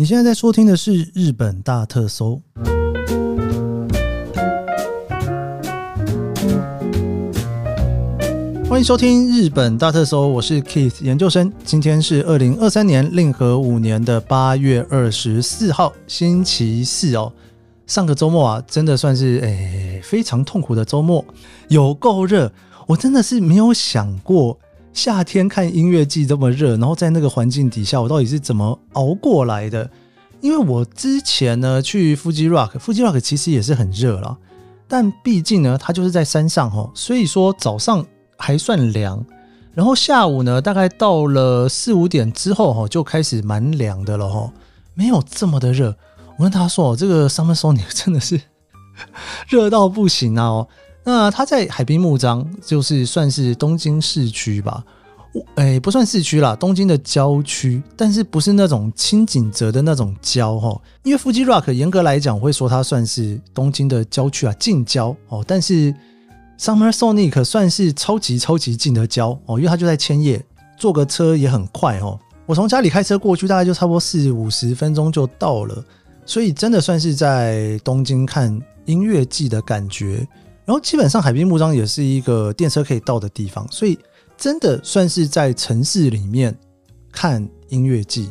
你现在在收听的是日本大特搜。欢迎收听日本大特搜，我是 Keith 研究生。今天是二零二三年令和五年的八月二十四号，星期四哦。上个周末啊，真的算是诶非常痛苦的周末，有够热。我真的是没有想过夏天看音乐季这么热，然后在那个环境底下，我到底是怎么熬过来的？因为我之前呢去富基 Rock，富基 Rock 其实也是很热了，但毕竟呢它就是在山上哦，所以说早上还算凉，然后下午呢大概到了四五点之后哈就开始蛮凉的了哈，没有这么的热。我跟他说，这个 Summer Sonic 真的是 热到不行啊！哦，那他在海滨木章，就是算是东京市区吧，哎，不算市区啦，东京的郊区，但是不是那种清景泽的那种郊哈，因为富基 Rock 严格来讲，会说它算是东京的郊区啊，近郊哦，但是 Summer Sonic 算是超级超级近的郊哦，因为它就在千叶，坐个车也很快哦，我从家里开车过去，大概就差不多四五十分钟就到了。所以真的算是在东京看音乐季的感觉，然后基本上海滨木章也是一个电车可以到的地方，所以真的算是在城市里面看音乐季。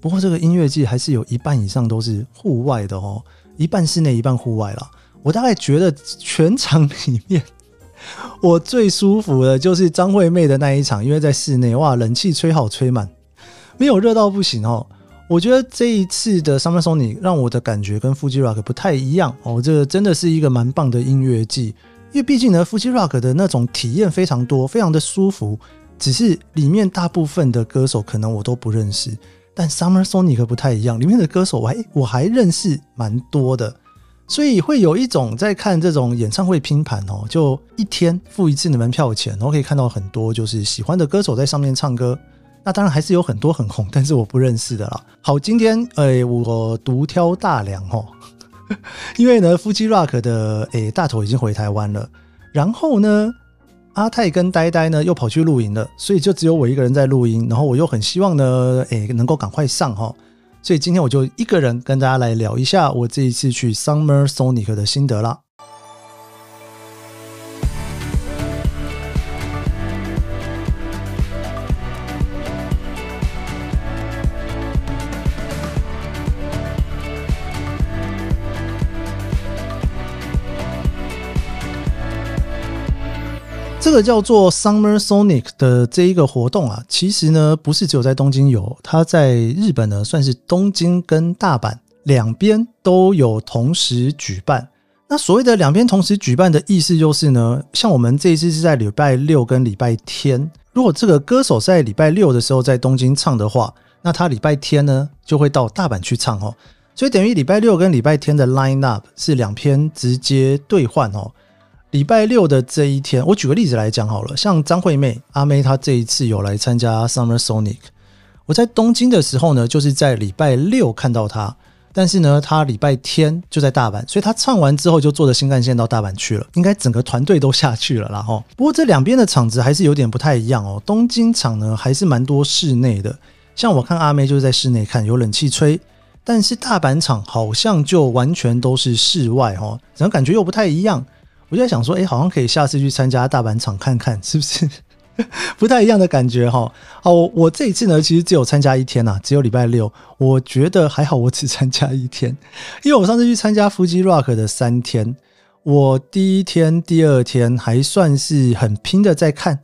不过这个音乐季还是有一半以上都是户外的哦，一半室内一半户外啦。我大概觉得全场里面 我最舒服的就是张惠妹的那一场，因为在室内哇，冷气吹好吹满，没有热到不行哦。我觉得这一次的 Summer Sonic 让我的感觉跟 Fuji Rock 不太一样哦，这真的是一个蛮棒的音乐季，因为毕竟呢，Fuji Rock 的那种体验非常多，非常的舒服，只是里面大部分的歌手可能我都不认识，但 Summer Sonic 不太一样，里面的歌手我还我还认识蛮多的，所以会有一种在看这种演唱会拼盘哦，就一天付一次的门票钱，然后可以看到很多就是喜欢的歌手在上面唱歌。那当然还是有很多很红，但是我不认识的啦。好，今天诶，我独挑大梁哦，因为呢，夫妻 rock 的诶大头已经回台湾了，然后呢，阿泰跟呆呆呢又跑去露营了，所以就只有我一个人在录音。然后我又很希望呢，诶能够赶快上哈，所以今天我就一个人跟大家来聊一下我这一次去 Summer Sonic 的心得啦。个叫做 Summer Sonic 的这一个活动啊，其实呢不是只有在东京有，它在日本呢算是东京跟大阪两边都有同时举办。那所谓的两边同时举办的意思就是呢，像我们这一次是在礼拜六跟礼拜天，如果这个歌手在礼拜六的时候在东京唱的话，那他礼拜天呢就会到大阪去唱哦，所以等于礼拜六跟礼拜天的 line up 是两篇直接兑换哦。礼拜六的这一天，我举个例子来讲好了，像张惠妹阿妹，她这一次有来参加 Summer Sonic。我在东京的时候呢，就是在礼拜六看到她，但是呢，她礼拜天就在大阪，所以她唱完之后就坐着新干线到大阪去了，应该整个团队都下去了。然后，不过这两边的场子还是有点不太一样哦。东京场呢还是蛮多室内的，像我看阿妹就是在室内看，有冷气吹，但是大阪场好像就完全都是室外哦，整个感觉又不太一样。我就在想说，哎，好像可以下次去参加大阪场看看，是不是 不太一样的感觉哈？好，我这一次呢，其实只有参加一天呐，只有礼拜六。我觉得还好，我只参加一天，因为我上次去参加腹肌 rock 的三天，我第一天、第二天还算是很拼的在看，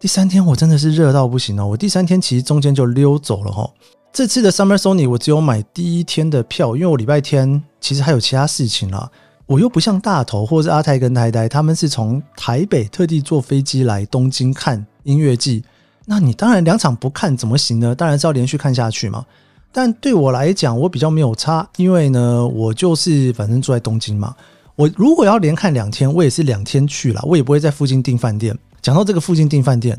第三天我真的是热到不行哦。我第三天其实中间就溜走了哈。这次的 Summer Sony 我只有买第一天的票，因为我礼拜天其实还有其他事情啦。我又不像大头或者阿泰跟呆呆，他们是从台北特地坐飞机来东京看音乐季。那你当然两场不看怎么行呢？当然是要连续看下去嘛。但对我来讲，我比较没有差，因为呢，我就是反正住在东京嘛。我如果要连看两天，我也是两天去了，我也不会在附近订饭店。讲到这个附近订饭店，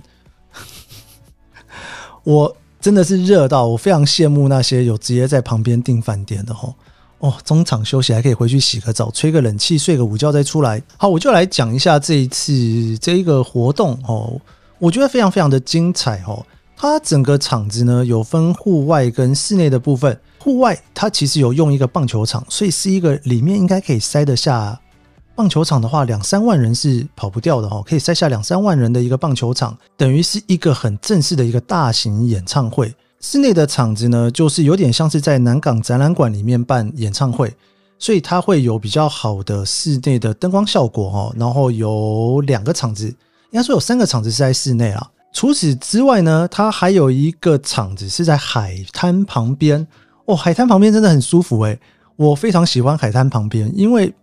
我真的是热到我非常羡慕那些有直接在旁边订饭店的吼。哦，中场休息还可以回去洗个澡、吹个冷气、睡个午觉再出来。好，我就来讲一下这一次这一个活动哦，我觉得非常非常的精彩哦。它整个场子呢有分户外跟室内的部分。户外它其实有用一个棒球场，所以是一个里面应该可以塞得下。棒球场的话，两三万人是跑不掉的哈，可以塞下两三万人的一个棒球场，等于是一个很正式的一个大型演唱会。室内的场子呢，就是有点像是在南港展览馆里面办演唱会，所以它会有比较好的室内的灯光效果哦。然后有两个场子，应该说有三个场子是在室内啊。除此之外呢，它还有一个场子是在海滩旁边哦。海滩旁边真的很舒服诶，我非常喜欢海滩旁边，因为。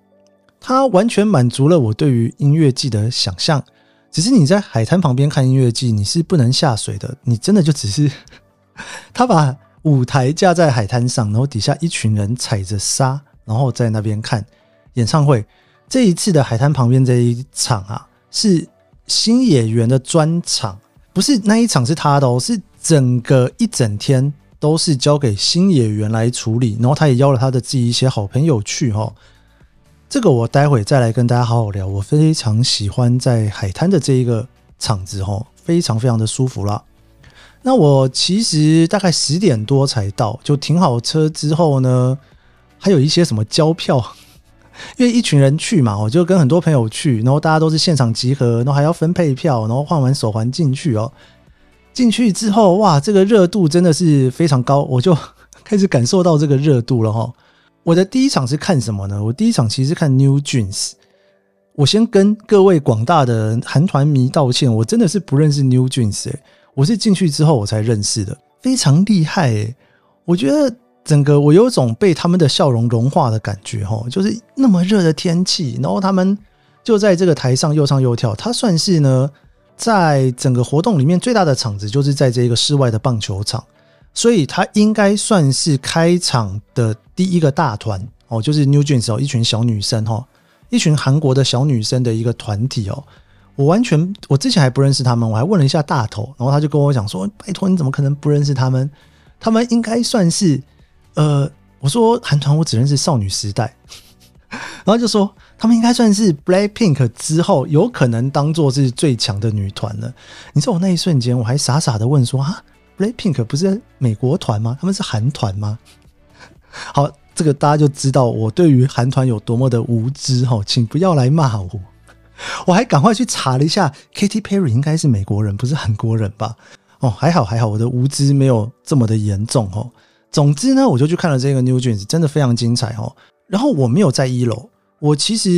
它完全满足了我对于音乐季的想象。只是你在海滩旁边看音乐季，你是不能下水的。你真的就只是 他把舞台架在海滩上，然后底下一群人踩着沙，然后在那边看演唱会。这一次的海滩旁边这一场啊，是新演员的专场，不是那一场是他的哦，是整个一整天都是交给新演员来处理。然后他也邀了他的自己一些好朋友去哈。这个我待会再来跟大家好好聊。我非常喜欢在海滩的这一个场子，哈，非常非常的舒服啦。那我其实大概十点多才到，就停好车之后呢，还有一些什么交票，因为一群人去嘛，我就跟很多朋友去，然后大家都是现场集合，然后还要分配票，然后换完手环进去哦。进去之后，哇，这个热度真的是非常高，我就开始感受到这个热度了，哈。我的第一场是看什么呢？我第一场其实是看 New Jeans。我先跟各位广大的韩团迷道歉，我真的是不认识 New Jeans 哎，我是进去之后我才认识的，非常厉害！我觉得整个我有种被他们的笑容融化的感觉哈，就是那么热的天气，然后他们就在这个台上又唱又跳。它算是呢，在整个活动里面最大的场子，就是在这个室外的棒球场。所以他应该算是开场的第一个大团哦，就是 New Jeans 哦，一群小女生哈，一群韩国的小女生的一个团体哦。我完全我之前还不认识他们，我还问了一下大头，然后他就跟我讲说：“拜托，你怎么可能不认识他们？他们应该算是……呃，我说韩团我只认识少女时代，然后就说他们应该算是 Black Pink 之后有可能当做是最强的女团了。你知道我那一瞬间我还傻傻的问说啊。” Blackpink 不是美国团吗？他们是韩团吗？好，这个大家就知道我对于韩团有多么的无知哈，请不要来骂我。我还赶快去查了一下，Katy Perry 应该是美国人，不是韩国人吧？哦，还好还好，我的无知没有这么的严重哦。总之呢，我就去看了这个 New Jeans，真的非常精彩哦。然后我没有在一楼，我其实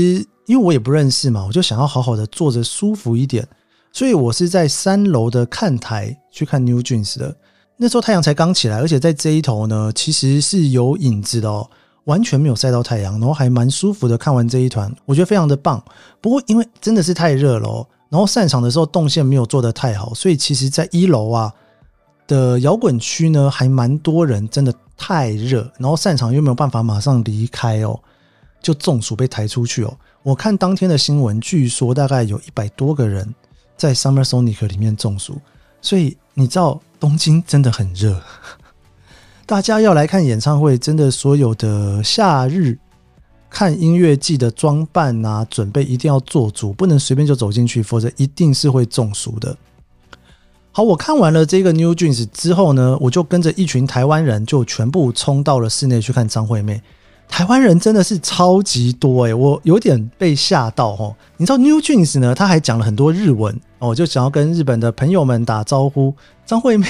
因为我也不认识嘛，我就想要好好的坐着舒服一点。所以我是在三楼的看台去看 New Jeans 的，那时候太阳才刚起来，而且在这一头呢，其实是有影子的哦，完全没有晒到太阳，然后还蛮舒服的。看完这一团，我觉得非常的棒。不过因为真的是太热了，然后散场的时候动线没有做得太好，所以其实在一楼啊的摇滚区呢，还蛮多人，真的太热，然后散场又没有办法马上离开哦，就中暑被抬出去哦。我看当天的新闻，据说大概有一百多个人。在 Summer Sonic 里面中暑，所以你知道东京真的很热。大家要来看演唱会，真的所有的夏日看音乐季的装扮啊，准备一定要做足，不能随便就走进去，否则一定是会中暑的。好，我看完了这个 New Jeans 之后呢，我就跟着一群台湾人，就全部冲到了室内去看张惠妹。台湾人真的是超级多诶，我有点被吓到哦。你知道 New Jeans 呢？他还讲了很多日文哦，就想要跟日本的朋友们打招呼。张惠妹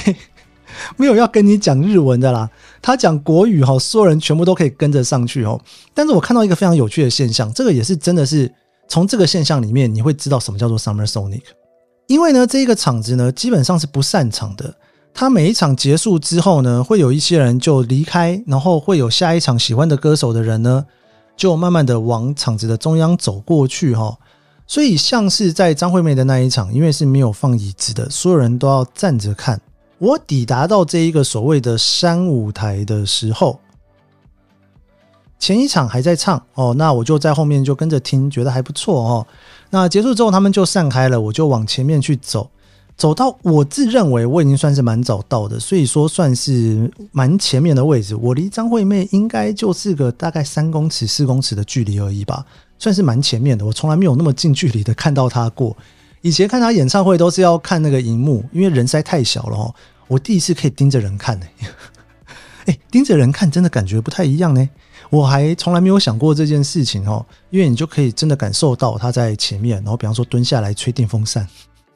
没有要跟你讲日文的啦，他讲国语哈，所有人全部都可以跟着上去哦。但是我看到一个非常有趣的现象，这个也是真的是从这个现象里面，你会知道什么叫做 Summer Sonic，因为呢，这一个场子呢，基本上是不散场的。他每一场结束之后呢，会有一些人就离开，然后会有下一场喜欢的歌手的人呢，就慢慢的往场子的中央走过去哈。所以像是在张惠妹的那一场，因为是没有放椅子的，所有人都要站着看。我抵达到这一个所谓的山舞台的时候，前一场还在唱哦，那我就在后面就跟着听，觉得还不错哦。那结束之后，他们就散开了，我就往前面去走。走到我自认为我已经算是蛮早到的，所以说算是蛮前面的位置。我离张惠妹应该就是个大概三公尺、四公尺的距离而已吧，算是蛮前面的。我从来没有那么近距离的看到她过。以前看他演唱会都是要看那个荧幕，因为人实在太小了哦。我第一次可以盯着人看呢。哎，盯着人看真的感觉不太一样呢。我还从来没有想过这件事情哦，因为你就可以真的感受到他在前面，然后比方说蹲下来吹电风扇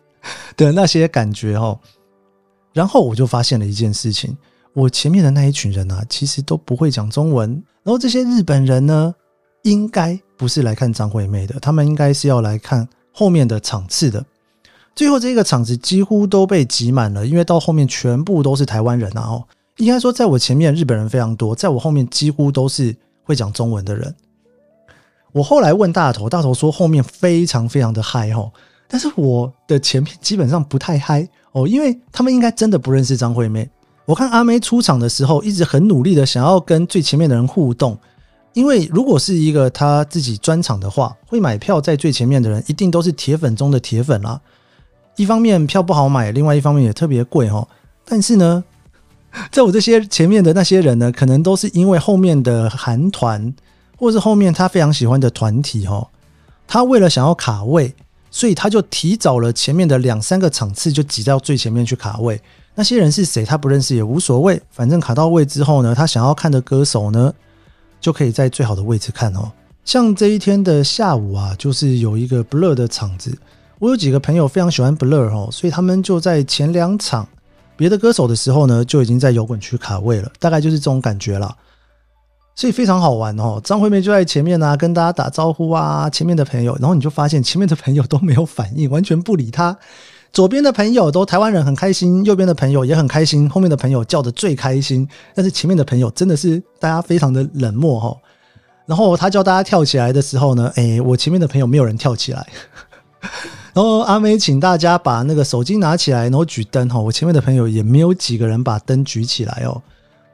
的那些感觉哦。然后我就发现了一件事情，我前面的那一群人啊，其实都不会讲中文。然后这些日本人呢，应该不是来看张惠妹的，他们应该是要来看后面的场次的。最后这个场子几乎都被挤满了，因为到后面全部都是台湾人啊！哦，应该说在我前面日本人非常多，在我后面几乎都是。会讲中文的人，我后来问大头，大头说后面非常非常的嗨哦，但是我的前面基本上不太嗨哦，因为他们应该真的不认识张惠妹。我看阿妹出场的时候，一直很努力的想要跟最前面的人互动，因为如果是一个他自己专场的话，会买票在最前面的人一定都是铁粉中的铁粉啦。一方面票不好买，另外一方面也特别贵哦。但是呢。在我这些前面的那些人呢，可能都是因为后面的韩团，或是后面他非常喜欢的团体哦，他为了想要卡位，所以他就提早了前面的两三个场次就挤到最前面去卡位。那些人是谁，他不认识也无所谓，反正卡到位之后呢，他想要看的歌手呢，就可以在最好的位置看哦。像这一天的下午啊，就是有一个 Blur 的场子，我有几个朋友非常喜欢 Blur 哦，所以他们就在前两场。别的歌手的时候呢，就已经在摇滚区卡位了，大概就是这种感觉了，所以非常好玩哦。张惠妹就在前面啊，跟大家打招呼啊，前面的朋友，然后你就发现前面的朋友都没有反应，完全不理他。左边的朋友都台湾人很开心，右边的朋友也很开心，后面的朋友叫的最开心，但是前面的朋友真的是大家非常的冷漠哈。然后他叫大家跳起来的时候呢，哎，我前面的朋友没有人跳起来。然后阿美请大家把那个手机拿起来，然后举灯哈。我前面的朋友也没有几个人把灯举起来哦，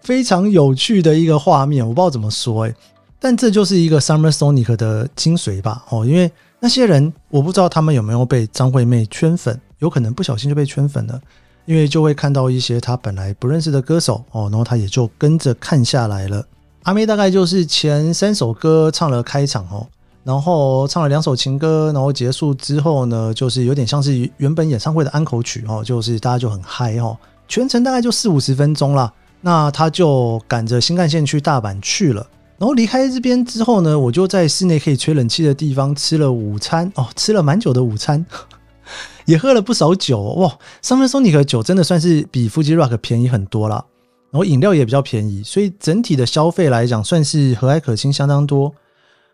非常有趣的一个画面，我不知道怎么说哎，但这就是一个 Summer Sonic 的精髓吧哦，因为那些人我不知道他们有没有被张惠妹圈粉，有可能不小心就被圈粉了，因为就会看到一些他本来不认识的歌手哦，然后他也就跟着看下来了。阿妹大概就是前三首歌唱了开场哦。然后唱了两首情歌，然后结束之后呢，就是有点像是原本演唱会的安口曲哦，就是大家就很嗨哦，全程大概就四五十分钟了。那他就赶着新干线去大阪去了。然后离开这边之后呢，我就在室内可以吹冷气的地方吃了午餐哦，吃了蛮久的午餐，也喝了不少酒哦哇。Summer Sonic 酒真的算是比 Fuji Rock 便宜很多了，然后饮料也比较便宜，所以整体的消费来讲算是和蔼可亲，相当多。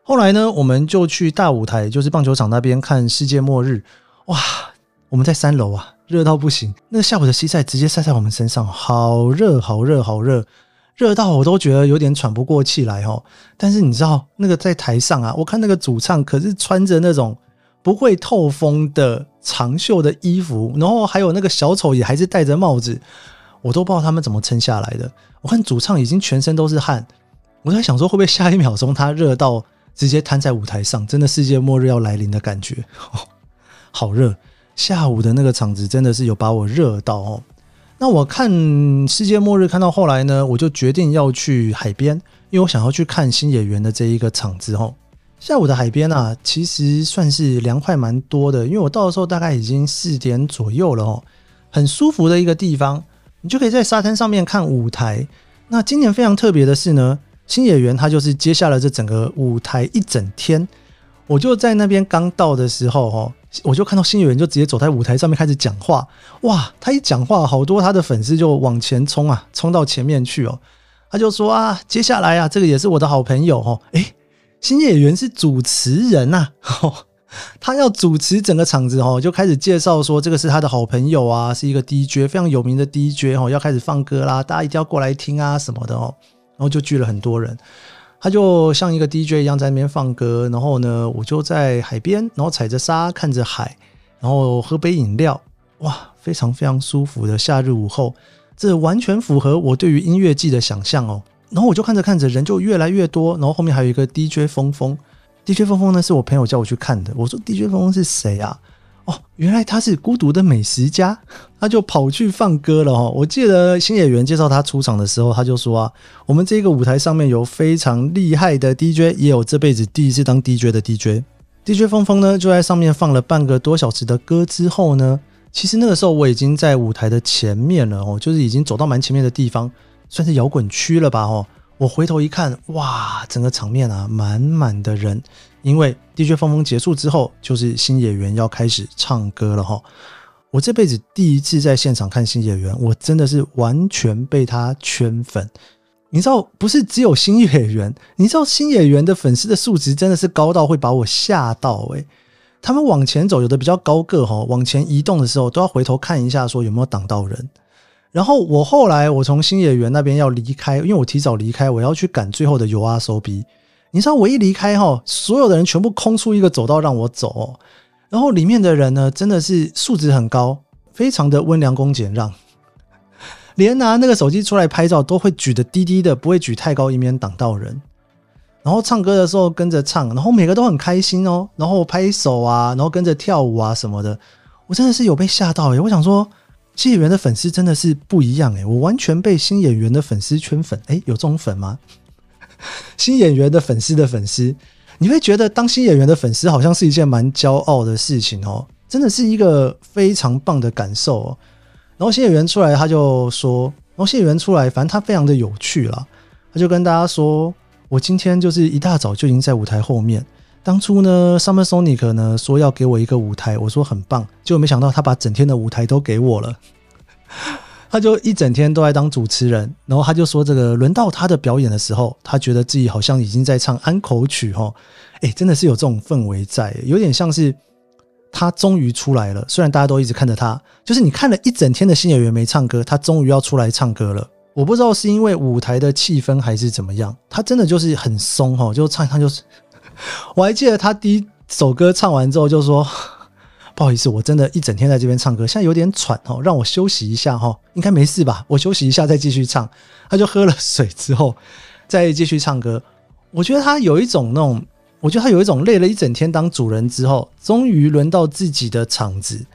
后来呢，我们就去大舞台，就是棒球场那边看世界末日。哇，我们在三楼啊，热到不行。那个下午的西晒直接晒在我们身上，好热，好热，好热，热到我都觉得有点喘不过气来哦。但是你知道，那个在台上啊，我看那个主唱可是穿着那种不会透风的长袖的衣服，然后还有那个小丑也还是戴着帽子，我都不知道他们怎么撑下来的。我看主唱已经全身都是汗，我在想说会不会下一秒钟他热到。直接瘫在舞台上，真的世界末日要来临的感觉，好热！下午的那个场子真的是有把我热到哦。那我看世界末日看到后来呢，我就决定要去海边，因为我想要去看新演员的这一个场子哦。下午的海边啊，其实算是凉快蛮多的，因为我到的时候大概已经四点左右了哦，很舒服的一个地方，你就可以在沙滩上面看舞台。那今年非常特别的是呢。新演员他就是接下了这整个舞台一整天，我就在那边刚到的时候哦，我就看到新演员就直接走在舞台上面开始讲话，哇，他一讲话，好多他的粉丝就往前冲啊，冲到前面去哦，他就说啊，接下来啊，这个也是我的好朋友哦，诶，新演员是主持人呐，他要主持整个场子哦，就开始介绍说这个是他的好朋友啊，是一个 DJ 非常有名的 DJ 哦，要开始放歌啦，大家一定要过来听啊什么的哦。然后就聚了很多人，他就像一个 DJ 一样在那边放歌。然后呢，我就在海边，然后踩着沙看着海，然后喝杯饮料，哇，非常非常舒服的夏日午后，这完全符合我对于音乐季的想象哦。然后我就看着看着，人就越来越多。然后后面还有一个 DJ 峰峰，DJ 峰峰呢是我朋友叫我去看的。我说 DJ 峰峰是谁啊？哦，原来他是孤独的美食家，他就跑去放歌了哈。我记得新演员介绍他出场的时候，他就说啊，我们这个舞台上面有非常厉害的 DJ，也有这辈子第一次当 DJ 的 DJ。DJ 峰峰呢就在上面放了半个多小时的歌之后呢，其实那个时候我已经在舞台的前面了哦，就是已经走到蛮前面的地方，算是摇滚区了吧？哦，我回头一看，哇，整个场面啊，满满的人。因为 DJ 峰峰结束之后，就是新演员要开始唱歌了哈。我这辈子第一次在现场看新演员，我真的是完全被他圈粉。你知道，不是只有新演员，你知道新演员的粉丝的素质真的是高到会把我吓到诶。他们往前走，有的比较高个哈，往前移动的时候都要回头看一下，说有没有挡到人。然后我后来我从新演员那边要离开，因为我提早离开，我要去赶最后的 U R S O B。你知道我一离开哈，所有的人全部空出一个走道让我走，然后里面的人呢，真的是素质很高，非常的温良恭俭让，连拿那个手机出来拍照都会举得低低的，不会举太高，以免挡到人。然后唱歌的时候跟着唱，然后每个都很开心哦，然后拍手啊，然后跟着跳舞啊什么的，我真的是有被吓到诶，我想说新演员的粉丝真的是不一样诶，我完全被新演员的粉丝圈粉，诶，有这种粉吗？新演员的粉丝的粉丝，你会觉得当新演员的粉丝好像是一件蛮骄傲的事情哦，真的是一个非常棒的感受哦。然后新演员出来，他就说，然后新演员出来，反正他非常的有趣啦，他就跟大家说，我今天就是一大早就已经在舞台后面。当初呢，Summer Sonic 呢说要给我一个舞台，我说很棒，结果没想到他把整天的舞台都给我了。他就一整天都在当主持人，然后他就说：“这个轮到他的表演的时候，他觉得自己好像已经在唱安口曲，哈，哎，真的是有这种氛围在，有点像是他终于出来了。虽然大家都一直看着他，就是你看了一整天的新演员没唱歌，他终于要出来唱歌了。我不知道是因为舞台的气氛还是怎么样，他真的就是很松，哈，就唱一唱就是。我还记得他第一首歌唱完之后就说。”不好意思，我真的一整天在这边唱歌，现在有点喘哦，让我休息一下哈，应该没事吧？我休息一下再继续唱。他就喝了水之后，再继续唱歌。我觉得他有一种那种，我觉得他有一种累了一整天当主人之后，终于轮到自己的场子，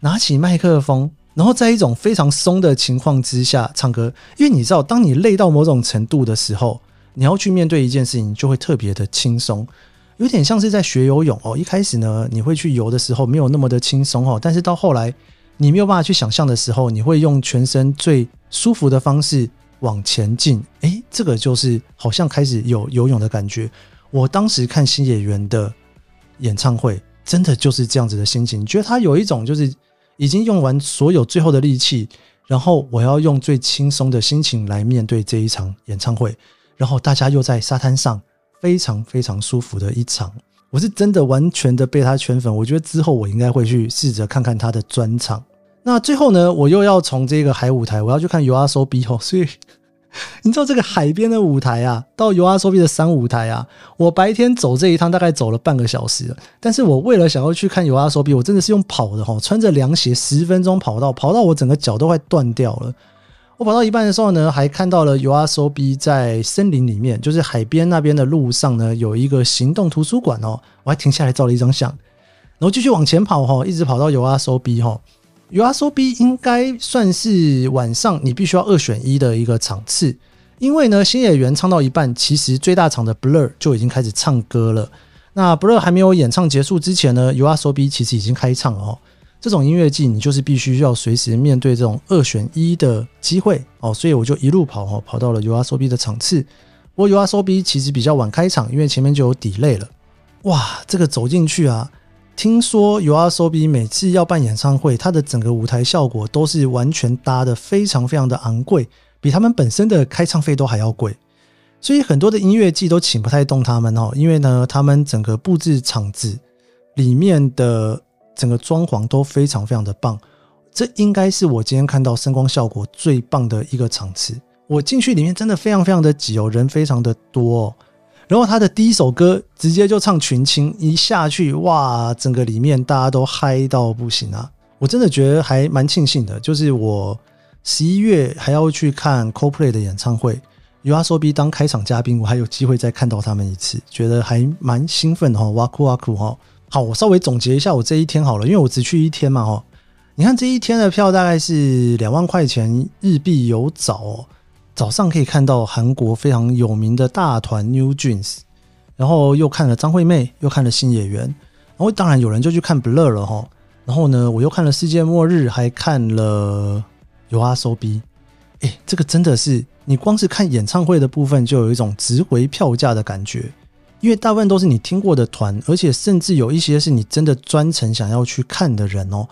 拿起麦克风，然后在一种非常松的情况之下唱歌。因为你知道，当你累到某种程度的时候，你要去面对一件事情，就会特别的轻松。有点像是在学游泳哦，一开始呢，你会去游的时候没有那么的轻松哦，但是到后来你没有办法去想象的时候，你会用全身最舒服的方式往前进。诶，这个就是好像开始有游泳的感觉。我当时看新演员的演唱会，真的就是这样子的心情，觉得他有一种就是已经用完所有最后的力气，然后我要用最轻松的心情来面对这一场演唱会，然后大家又在沙滩上。非常非常舒服的一场，我是真的完全的被他圈粉。我觉得之后我应该会去试着看看他的专场。那最后呢，我又要从这个海舞台，我要去看 U R S O B 哦。所以 你知道这个海边的舞台啊，到 U R S O B 的山舞台啊，我白天走这一趟大概走了半个小时。但是我为了想要去看 U R S O B，我真的是用跑的哈，穿着凉鞋十分钟跑到，跑到我整个脚都快断掉了。我跑到一半的时候呢，还看到了 U R S O B 在森林里面，就是海边那边的路上呢，有一个行动图书馆哦。我还停下来照了一张相，然后继续往前跑哈，一直跑到 U R S O B 哈。U R S O B 应该算是晚上你必须要二选一的一个场次，因为呢，新演员唱到一半，其实最大场的 Blur 就已经开始唱歌了。那 Blur 还没有演唱结束之前呢，U R S O B 其实已经开唱了哦。这种音乐季，你就是必须要随时面对这种二选一的机会哦，所以我就一路跑哦，跑到了 U R S O B 的场次。不过 U R S O B 其实比较晚开场，因为前面就有 delay 了。哇，这个走进去啊，听说 U R S O B 每次要办演唱会，它的整个舞台效果都是完全搭的非常非常的昂贵，比他们本身的开唱费都还要贵。所以很多的音乐季都请不太动他们哦，因为呢，他们整个布置场子里面的。整个装潢都非常非常的棒，这应该是我今天看到声光效果最棒的一个场次。我进去里面真的非常非常的挤哦，人非常的多哦。然后他的第一首歌直接就唱群青，一下去哇，整个里面大家都嗨到不行啊！我真的觉得还蛮庆幸的，就是我十一月还要去看 CoPlay 的演唱会，U.S.O.B 当开场嘉宾，我还有机会再看到他们一次，觉得还蛮兴奋的哈，哇酷哇酷哈！好，我稍微总结一下我这一天好了，因为我只去一天嘛，哦，你看这一天的票大概是两万块钱日币有找哦。早上可以看到韩国非常有名的大团 New Jeans，然后又看了张惠妹，又看了新演员，然后当然有人就去看 Blur 了哈，然后呢我又看了世界末日，还看了 U R S O B，哎，这个真的是你光是看演唱会的部分就有一种值回票价的感觉，因为大部分都是你听过的团，而且甚至有一些是你真的专程想要去看的人哦。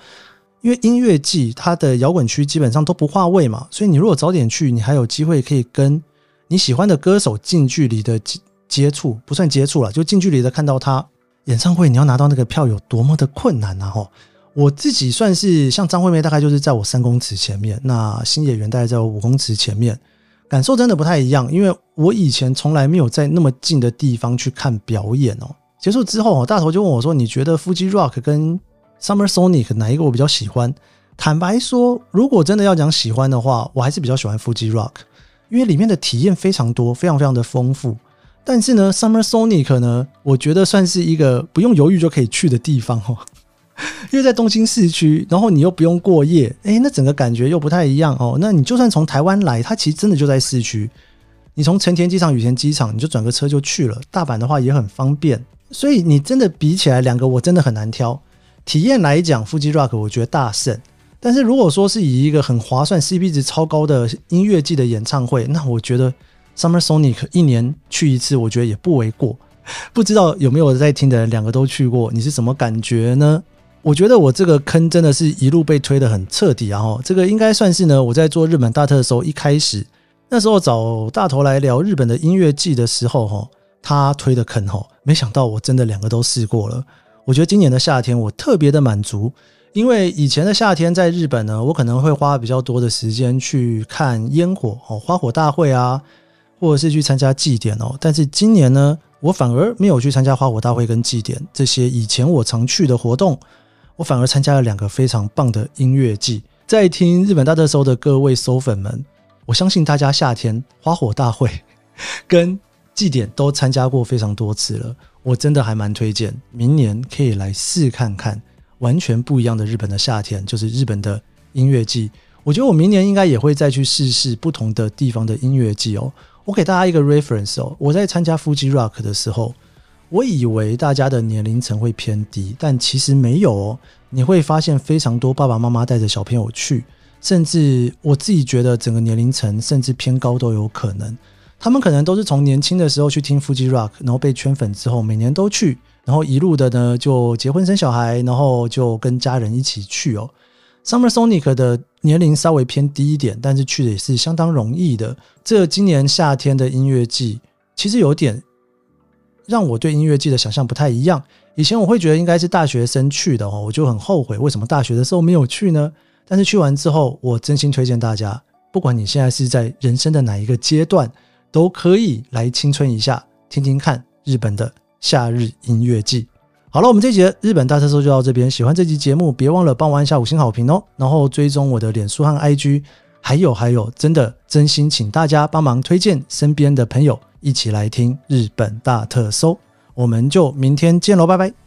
因为音乐季它的摇滚区基本上都不划位嘛，所以你如果早点去，你还有机会可以跟你喜欢的歌手近距离的接接触，不算接触了，就近距离的看到他演唱会，你要拿到那个票有多么的困难啊！吼，我自己算是像张惠妹，大概就是在我三公尺前面，那新演员大概在我五公尺前面，感受真的不太一样，因为我以前从来没有在那么近的地方去看表演哦。结束之后，大头就问我说：“你觉得 Fuji Rock 跟？” Summer Sonic 哪一个我比较喜欢？坦白说，如果真的要讲喜欢的话，我还是比较喜欢 Fuji Rock，因为里面的体验非常多，非常非常的丰富。但是呢，Summer Sonic 呢，我觉得算是一个不用犹豫就可以去的地方哦，因为在东京市区，然后你又不用过夜，诶，那整个感觉又不太一样哦。那你就算从台湾来，它其实真的就在市区，你从成田机场、羽田机场，你就转个车就去了。大阪的话也很方便，所以你真的比起来，两个我真的很难挑。体验来讲，Fuji Rock 我觉得大胜。但是如果说是以一个很划算、CP 值超高的音乐季的演唱会，那我觉得 Summer Sonic 一年去一次，我觉得也不为过。不知道有没有在听的人，两个都去过，你是什么感觉呢？我觉得我这个坑真的是一路被推的很彻底啊！哈，这个应该算是呢，我在做日本大特的时候，一开始那时候找大头来聊日本的音乐季的时候，哈，他推的坑，哈，没想到我真的两个都试过了。我觉得今年的夏天我特别的满足，因为以前的夏天在日本呢，我可能会花比较多的时间去看烟火哦，花火大会啊，或者是去参加祭典哦。但是今年呢，我反而没有去参加花火大会跟祭典这些以前我常去的活动，我反而参加了两个非常棒的音乐季。在听日本大特搜的各位搜粉们，我相信大家夏天花火大会 跟祭典都参加过非常多次了。我真的还蛮推荐，明年可以来试看看完全不一样的日本的夏天，就是日本的音乐季。我觉得我明年应该也会再去试试不同的地方的音乐季哦。我给大家一个 reference 哦，我在参加 Fuji Rock 的时候，我以为大家的年龄层会偏低，但其实没有哦。你会发现非常多爸爸妈妈带着小朋友去，甚至我自己觉得整个年龄层甚至偏高都有可能。他们可能都是从年轻的时候去听腹肌 Rock，然后被圈粉之后，每年都去，然后一路的呢就结婚生小孩，然后就跟家人一起去哦。Summer Sonic 的年龄稍微偏低一点，但是去的也是相当容易的。这今年夏天的音乐季，其实有点让我对音乐季的想象不太一样。以前我会觉得应该是大学生去的哦，我就很后悔为什么大学的时候没有去呢？但是去完之后，我真心推荐大家，不管你现在是在人生的哪一个阶段。都可以来青春一下，听听看日本的夏日音乐季。好了，我们这节日本大特搜就到这边。喜欢这期节目，别忘了帮我按下五星好评哦，然后追踪我的脸书和 IG。还有还有，真的真心请大家帮忙推荐身边的朋友一起来听日本大特搜。我们就明天见喽，拜拜。